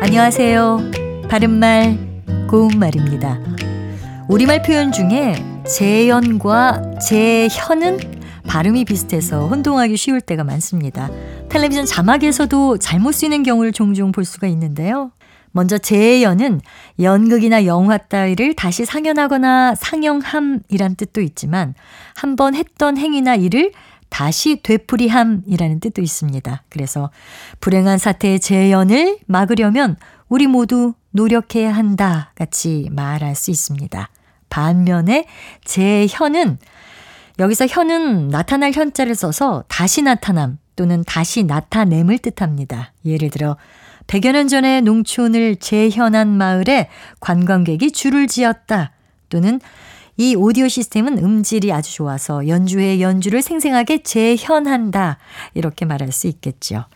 안녕하세요. 바른말, 고운말입니다. 우리말 표현 중에 재연과 재현은 발음이 비슷해서 혼동하기 쉬울 때가 많습니다. 텔레비전 자막에서도 잘못 쓰이는 경우를 종종 볼 수가 있는데요. 먼저 재연은 연극이나 영화 따위를 다시 상연하거나 상영함이란 뜻도 있지만 한 번 했던 행위나 일을 다시 되풀이함이라는 뜻도 있습니다. 그래서 불행한 사태의 재연을 막으려면 우리 모두 노력해야 한다 같이 말할 수 있습니다. 반면에 재현은 여기서 현은 나타날 현자를 써서 다시 나타남 또는 다시 나타냄을 뜻합니다. 예를 들어 100여 년 전에 농촌을 재현한 마을에 관광객이 줄을 지었다 또는 이 오디오 시스템은 음질이 아주 좋아서 연주의 연주를 생생하게 재현한다. 이렇게 말할 수 있겠죠.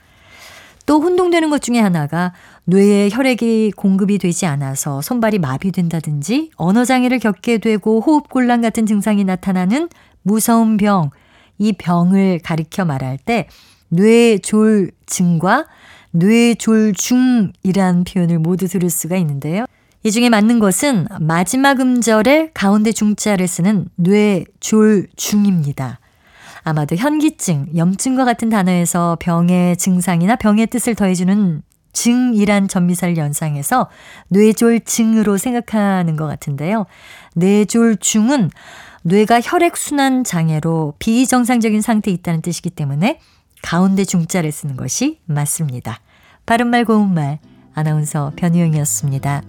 또 혼동되는 것 중에 하나가 뇌에 혈액이 공급이 되지 않아서 손발이 마비된다든지 언어장애를 겪게 되고 호흡곤란 같은 증상이 나타나는 무서운 병, 이 병을 가리켜 말할 때 뇌졸증과 뇌졸중이란 표현을 모두 들을 수가 있는데요. 이 중에 맞는 것은 마지막 음절에 가운데 중자를 쓰는 뇌졸중입니다. 아마도 현기증, 염증과 같은 단어에서 병의 증상이나 병의 뜻을 더해주는 증이란 전미사를 연상해서 뇌졸증으로 생각하는 것 같은데요. 뇌졸중은 뇌가 혈액순환 장애로 비정상적인 상태에 있다는 뜻이기 때문에 가운데 중자를 쓰는 것이 맞습니다. 바른말 고운말 아나운서 변희영이었습니다.